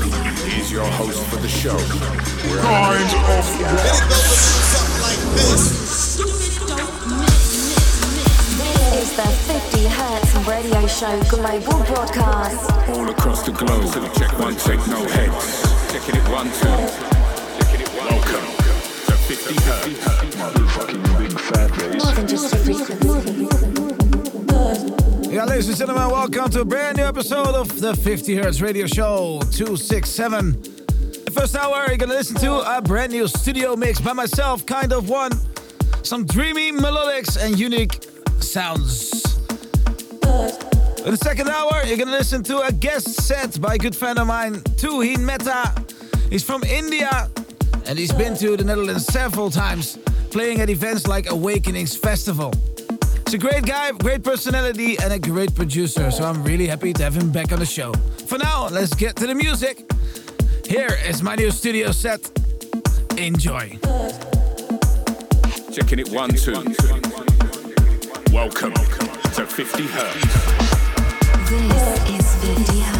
He's your host for the show. Kind This is the 50 Hertz radio show global broadcast. All across the globe. Check one, check no heads. Checking it one, two. Checking it one, Welcome to 50 Hertz. More than just a frequency. Yeah, ladies and gentlemen, welcome to a brand new episode of the 50 Hertz Radio Show 267. The first hour, you're gonna listen to a brand new studio mix by myself, kind of one. Some dreamy melodics and unique sounds. In the second hour, you're gonna listen to a guest set by a good friend of mine, Tuhin Mehta. He's from India and he's been to the Netherlands several times, playing at events like Awakenings Festival. He's a great guy, great personality, and a great producer, so I'm really happy to have him back on the show. For now, let's get to the music. Here is my new studio set. Enjoy. Checking it one, two. Welcome to 50 Hertz. This is Vicky Hut.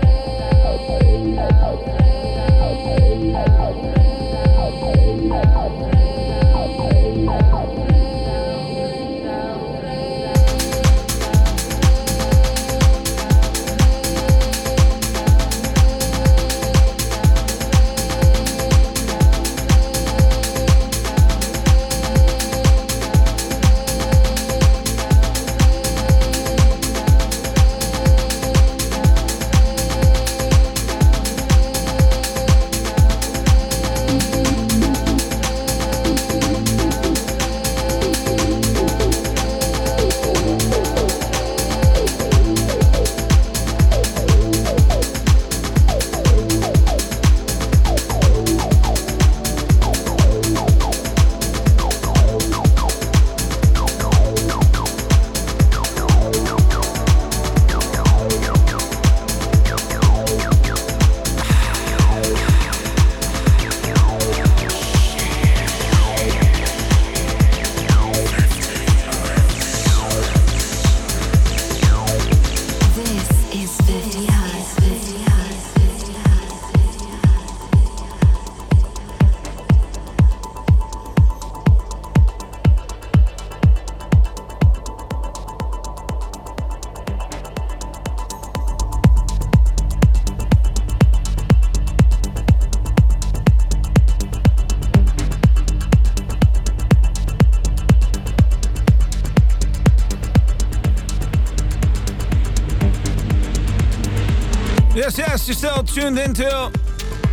you're still tuned into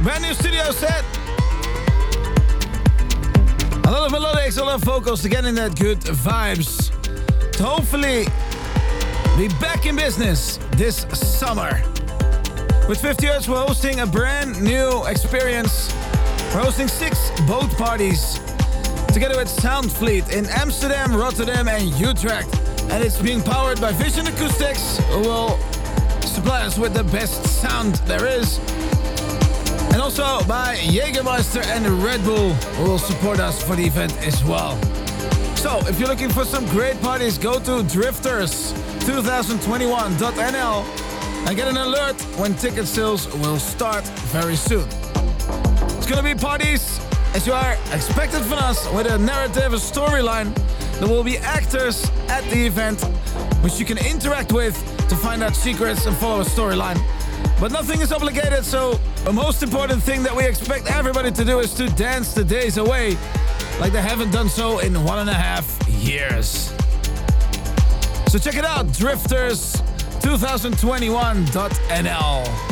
brand new studio set. A lot of melodics, a lot of vocals to get in that good vibes. To hopefully be back in business this summer. With 50 Hertz, we're hosting a brand new experience. We're hosting six boat parties together with Soundfleet in Amsterdam, Rotterdam, and Utrecht. And it's being powered by Vision Acoustics, who will supply us with the sound there is. And also by Jägermeister and Red Bull, who will support us for the event as well. So, if you're looking for some great parties, go to drifters2021.nl and get an alert when ticket sales will start very soon. It's gonna be parties as you are expected from us with a narrative, a storyline. There will be actors at the event which you can interact with to find out secrets and follow a storyline. But nothing is obligated, so the most important thing that we expect everybody to do is to dance the days away like they haven't done so in one and a half years. So check it out, drifters2021.nl.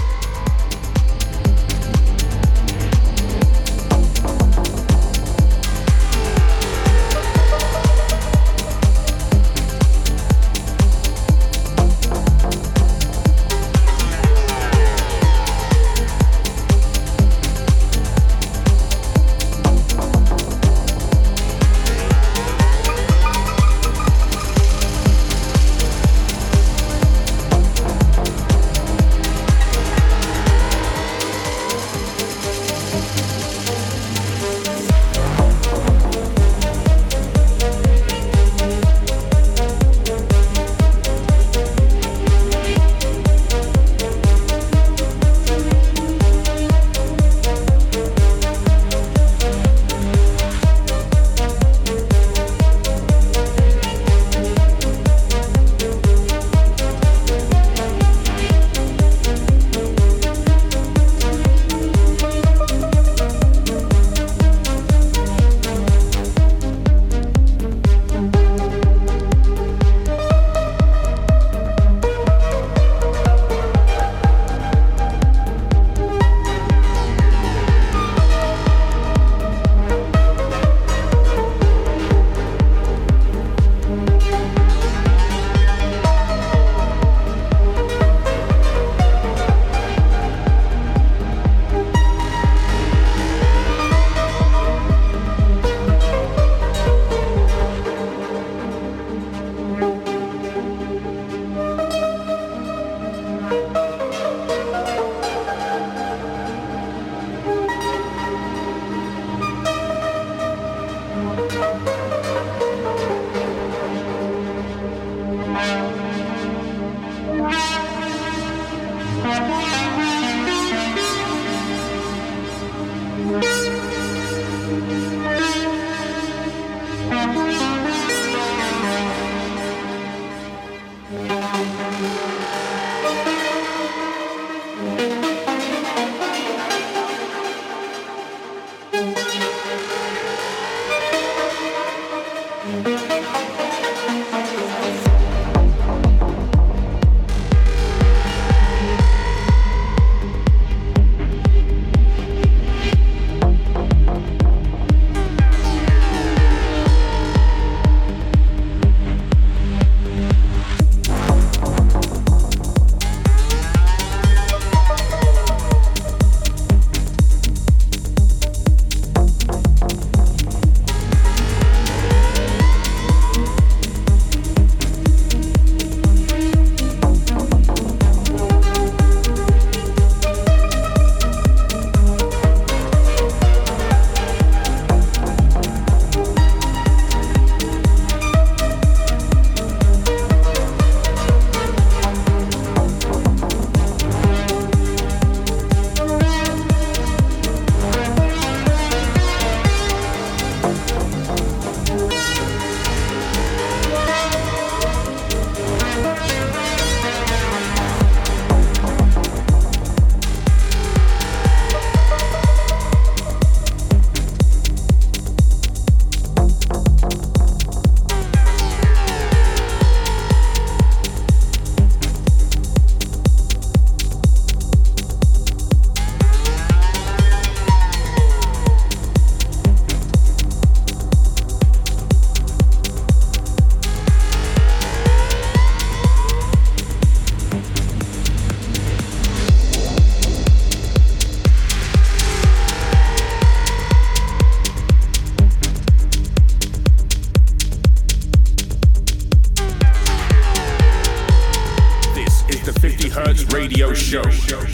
show.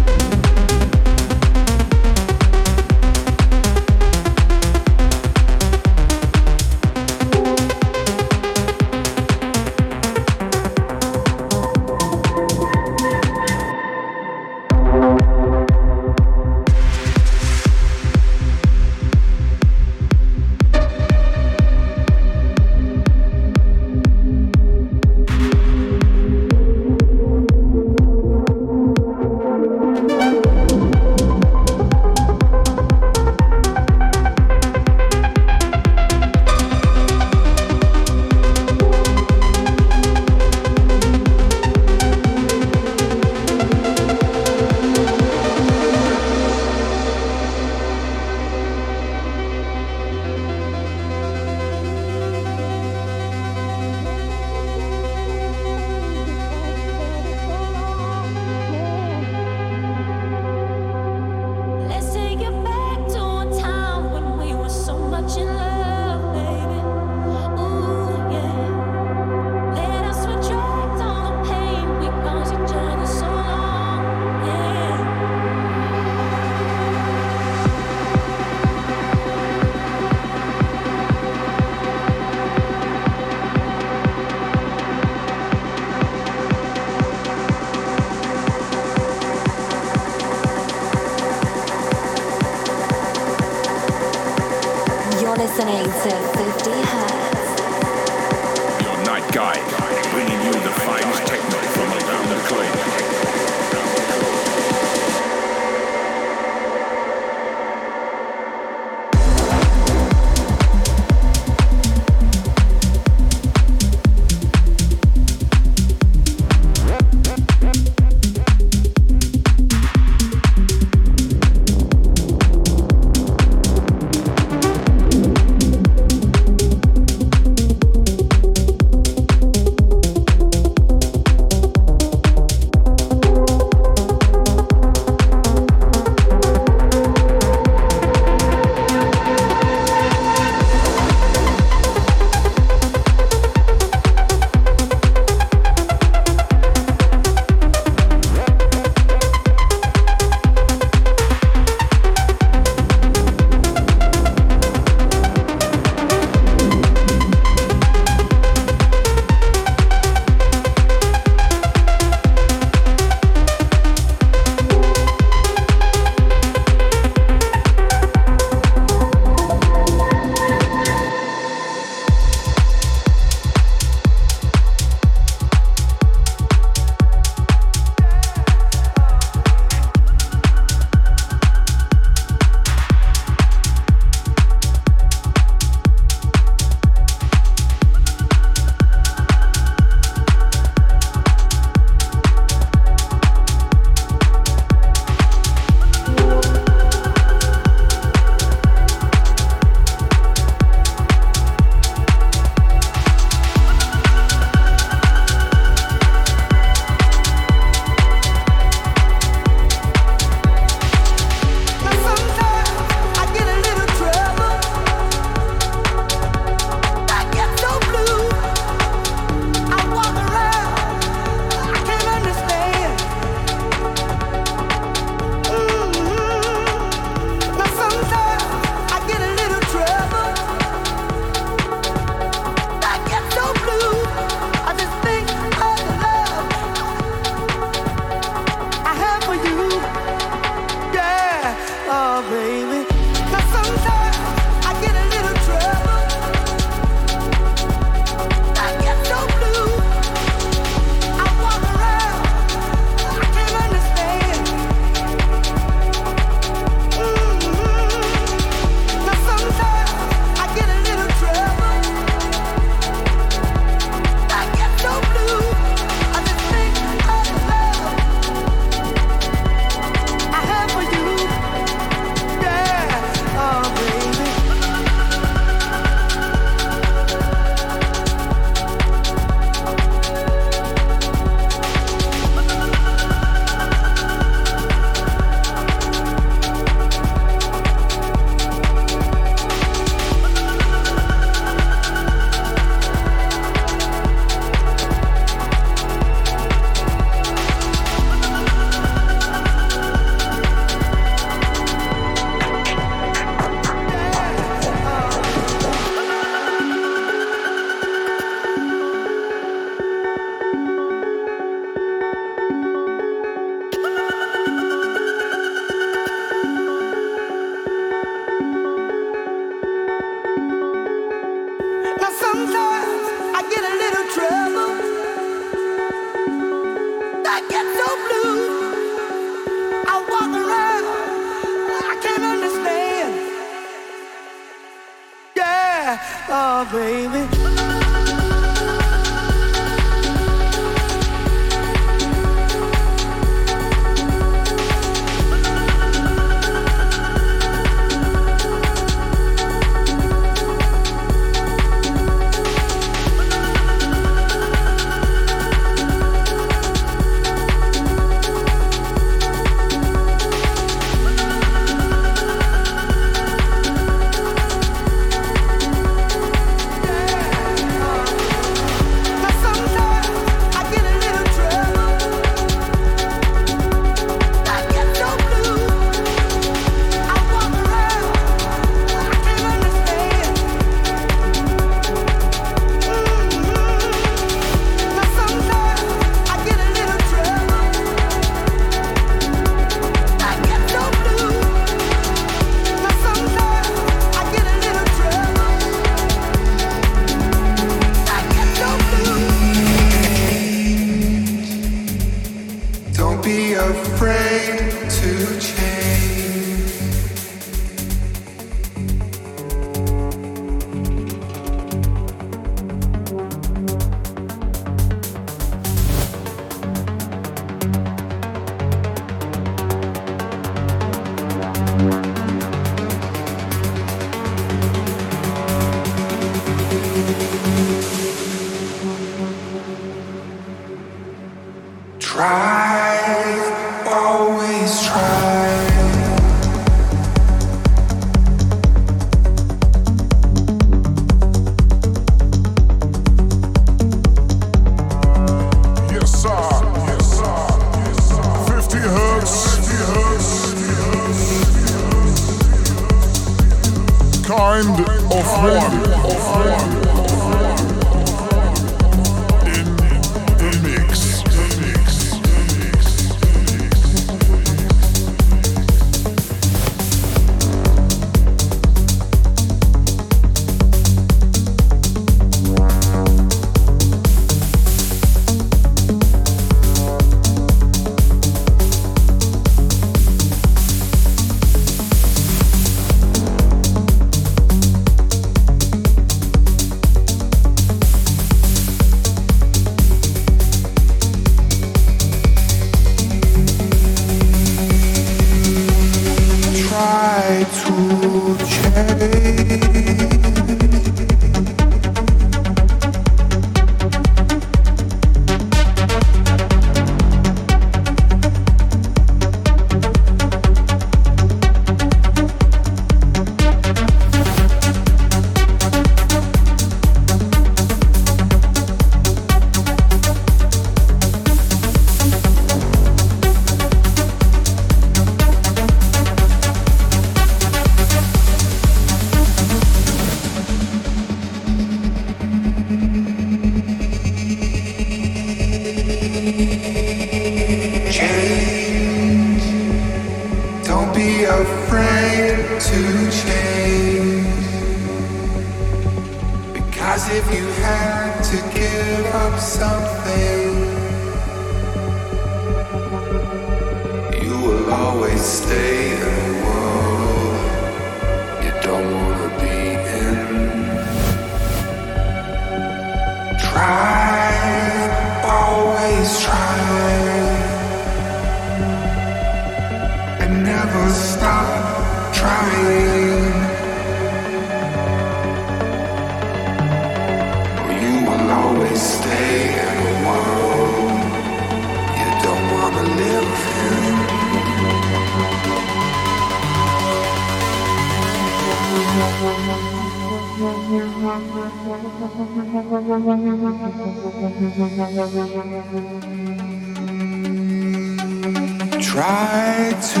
Try to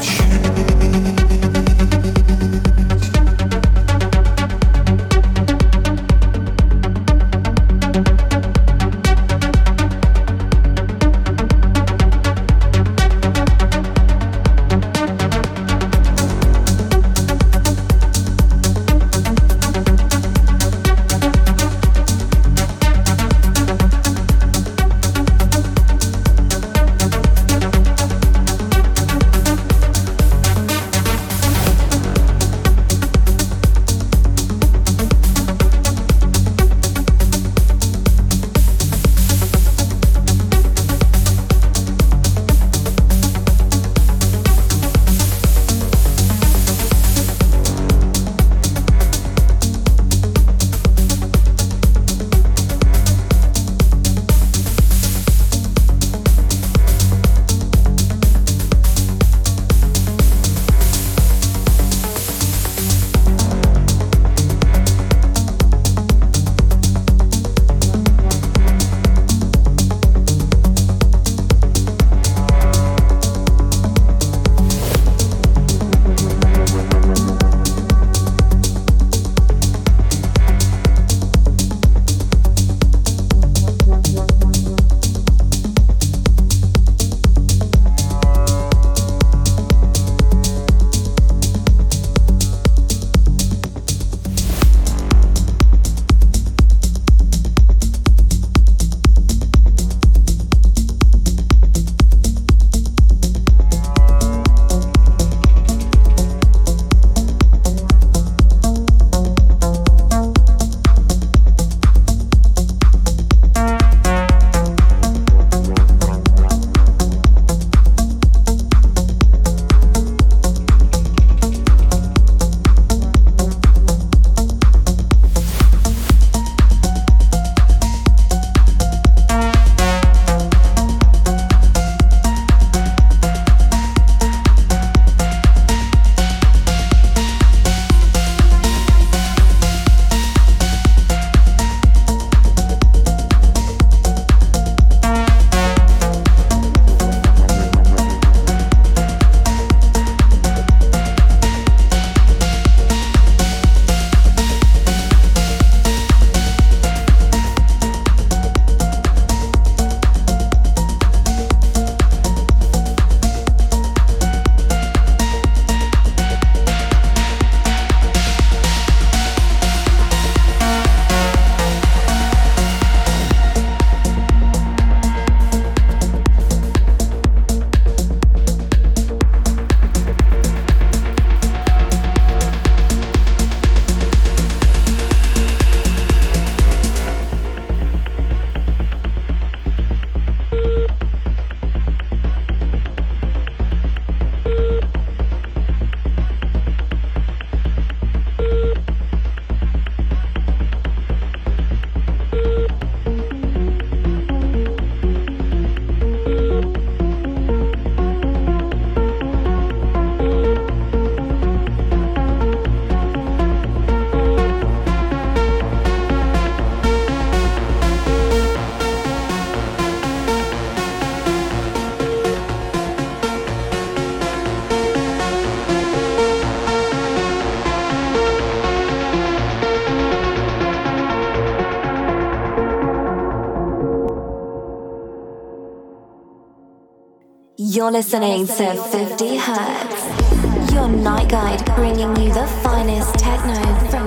change. You're listening to 50 Hertz, your night guide bringing you the finest techno from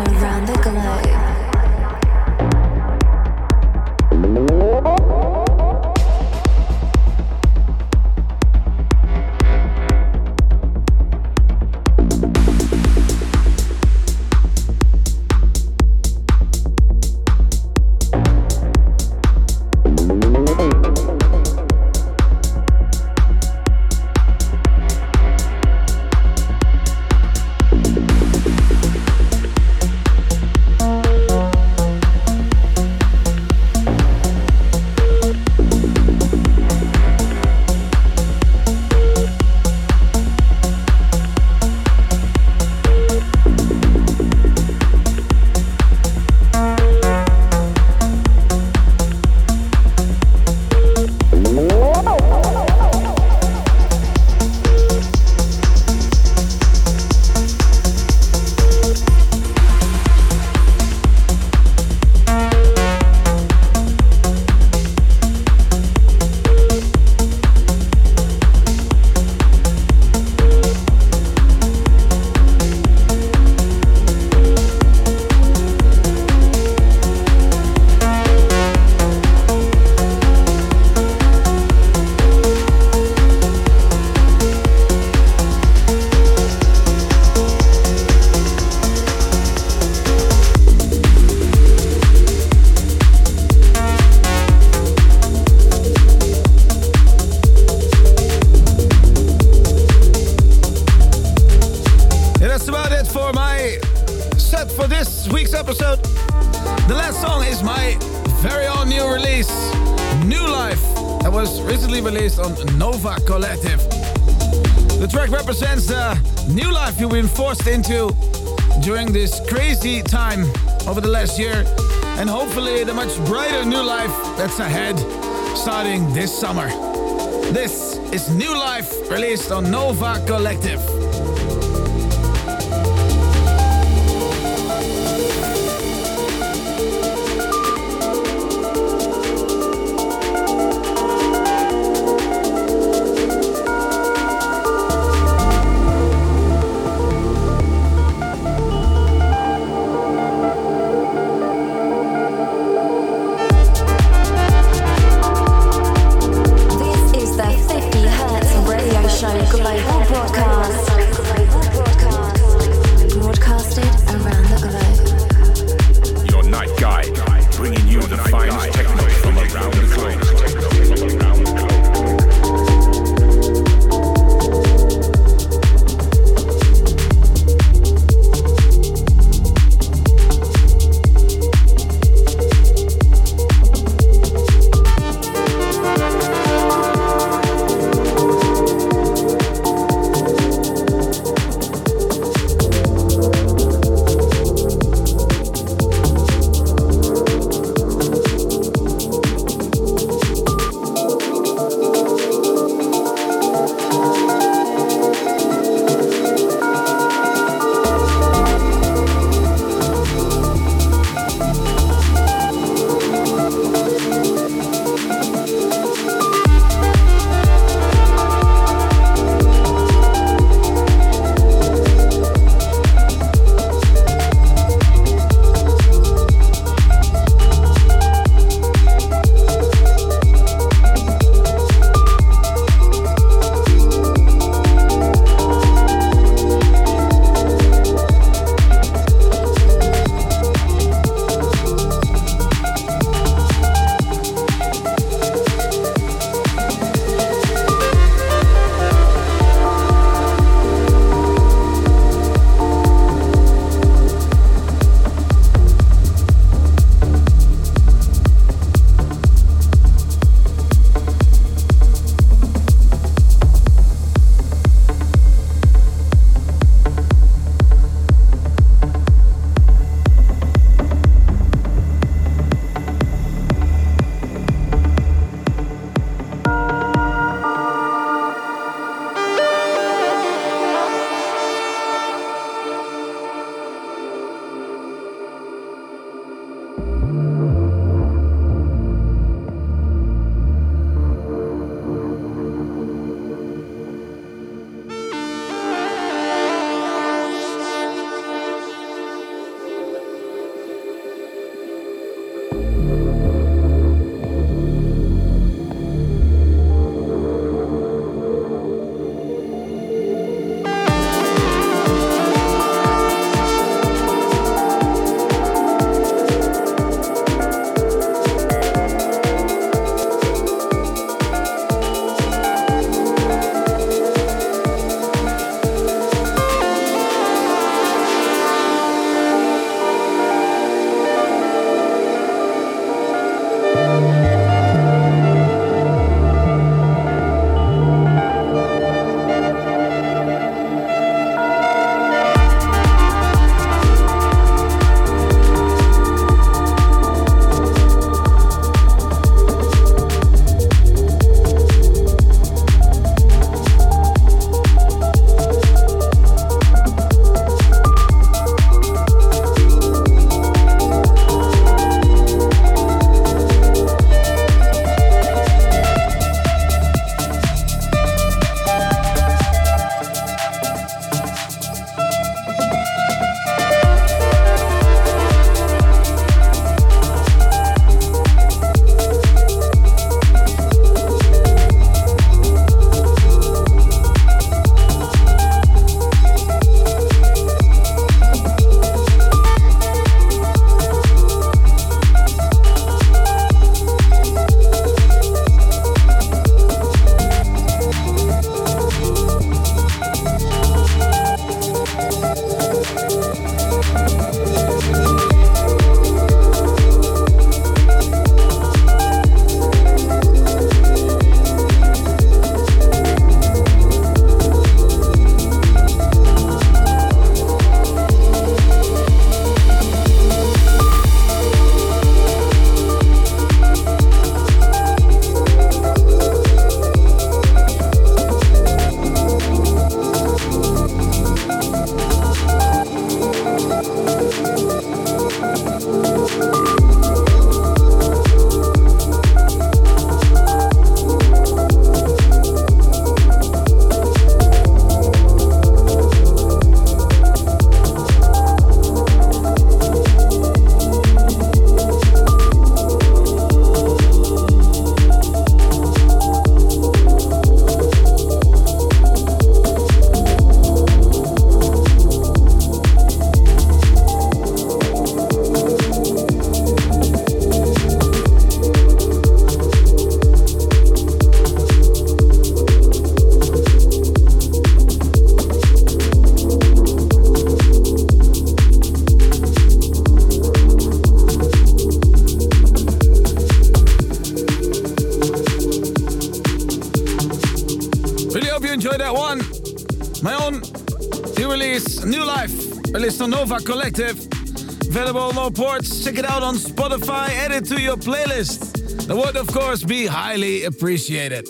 on. Check it out on Spotify. Add it to your playlist. That would, of course, be highly appreciated.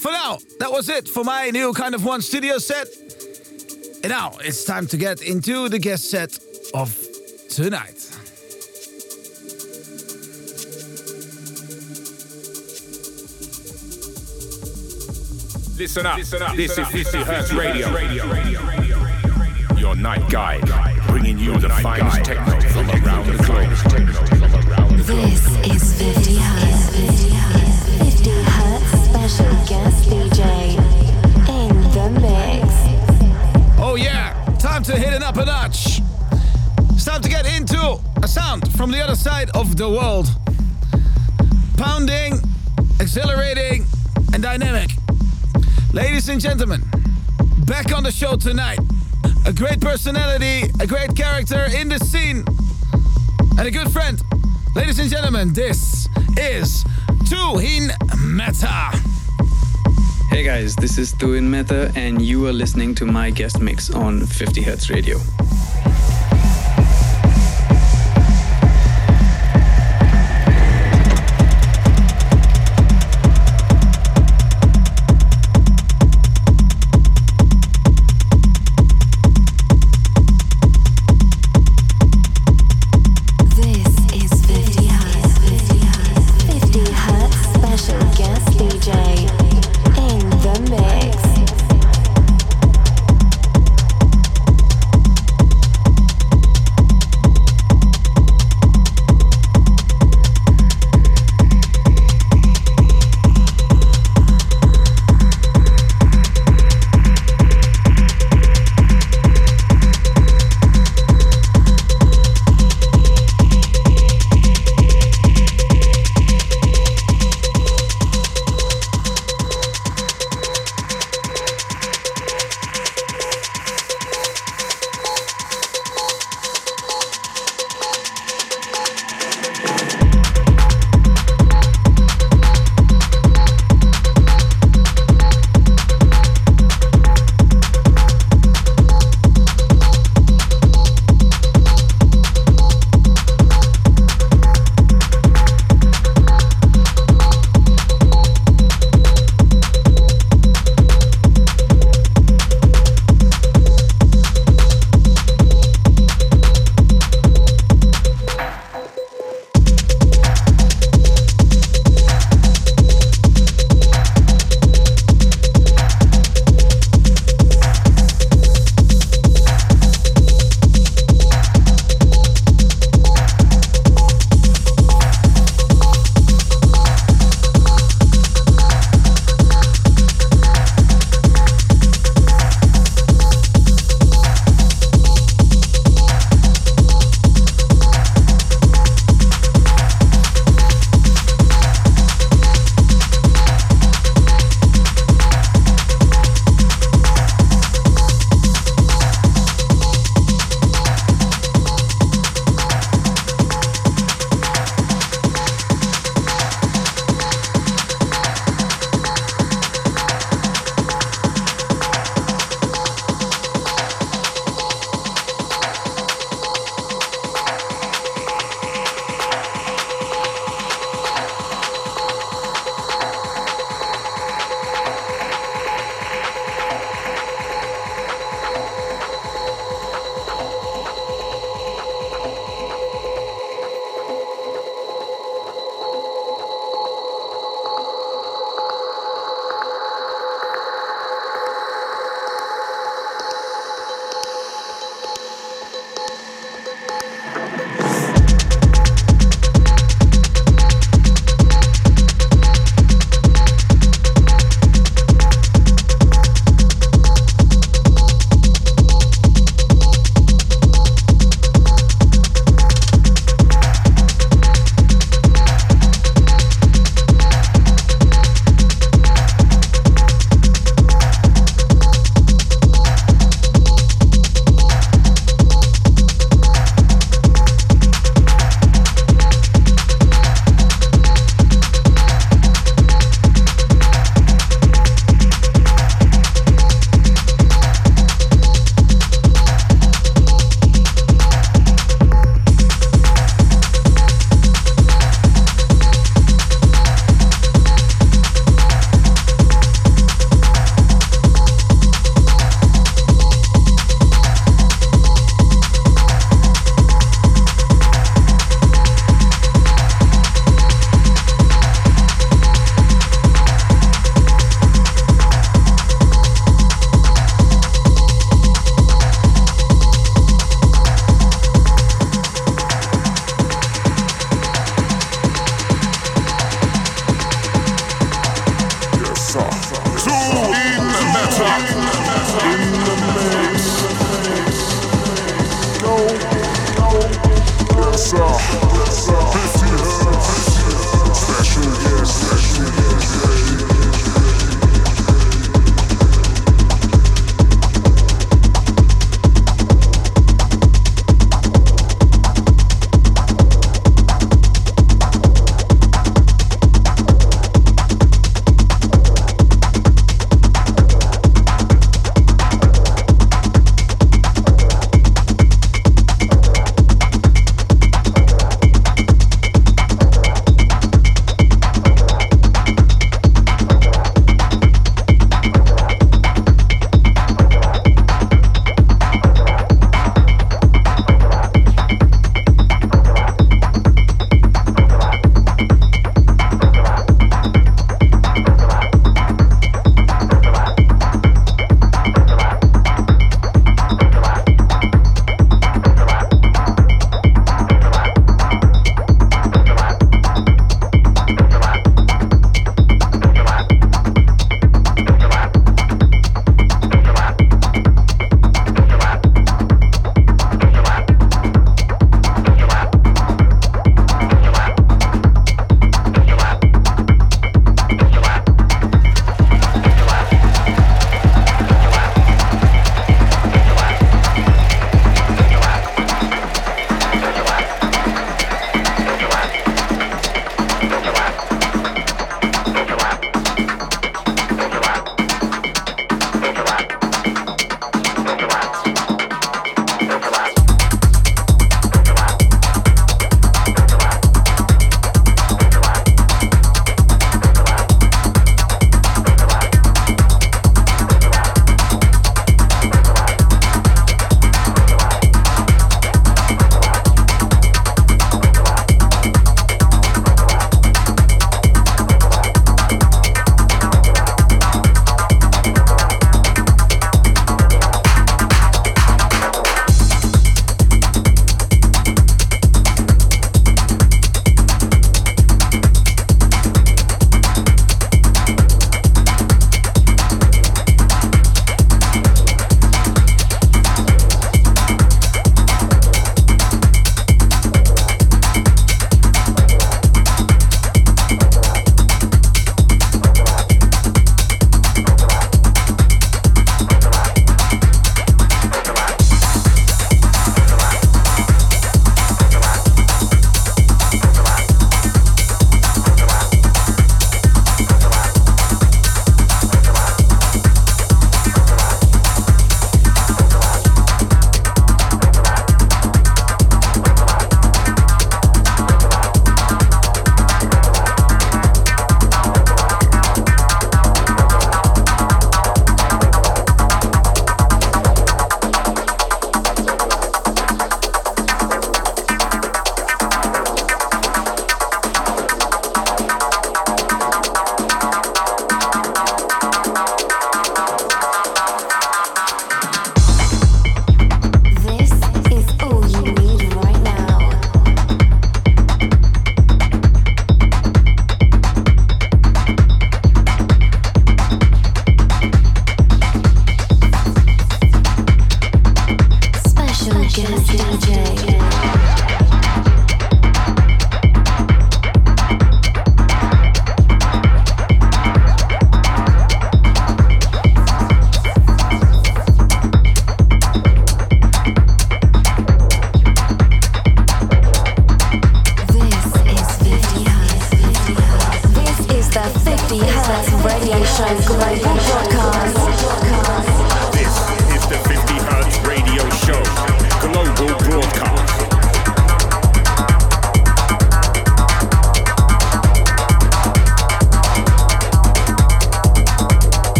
For now, that was it for my new kind of one studio set. And now it's time to get into the guest set of tonight. Listen up. Listen up. This is 50 Hertz Radio. Your night guide, bringing you the finest techno from around the globe. This is 50 Hertz. 50 Hertz special guest DJ in the mix. Oh yeah, time to hit it up a notch. Time to get into a sound from the other side of the world. Pounding, exhilarating, and dynamic. Ladies and gentlemen, back on the show tonight. A great personality, a great character in the scene, and a good friend. Ladies and gentlemen, this is Tuhin Mehta. Hey guys, this is Tuhin Mehta, and you are listening to my guest mix on 50 Hertz Radio.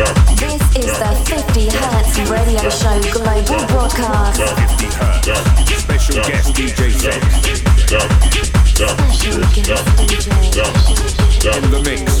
this is the 50 Hertz Radio Show Global Broadcast. Special guest DJ set. Special the mix.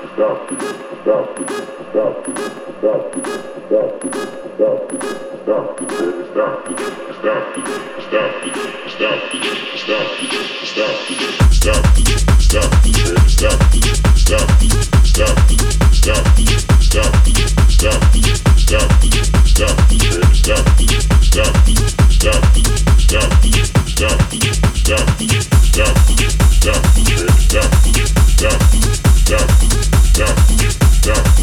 Yeah. down, down.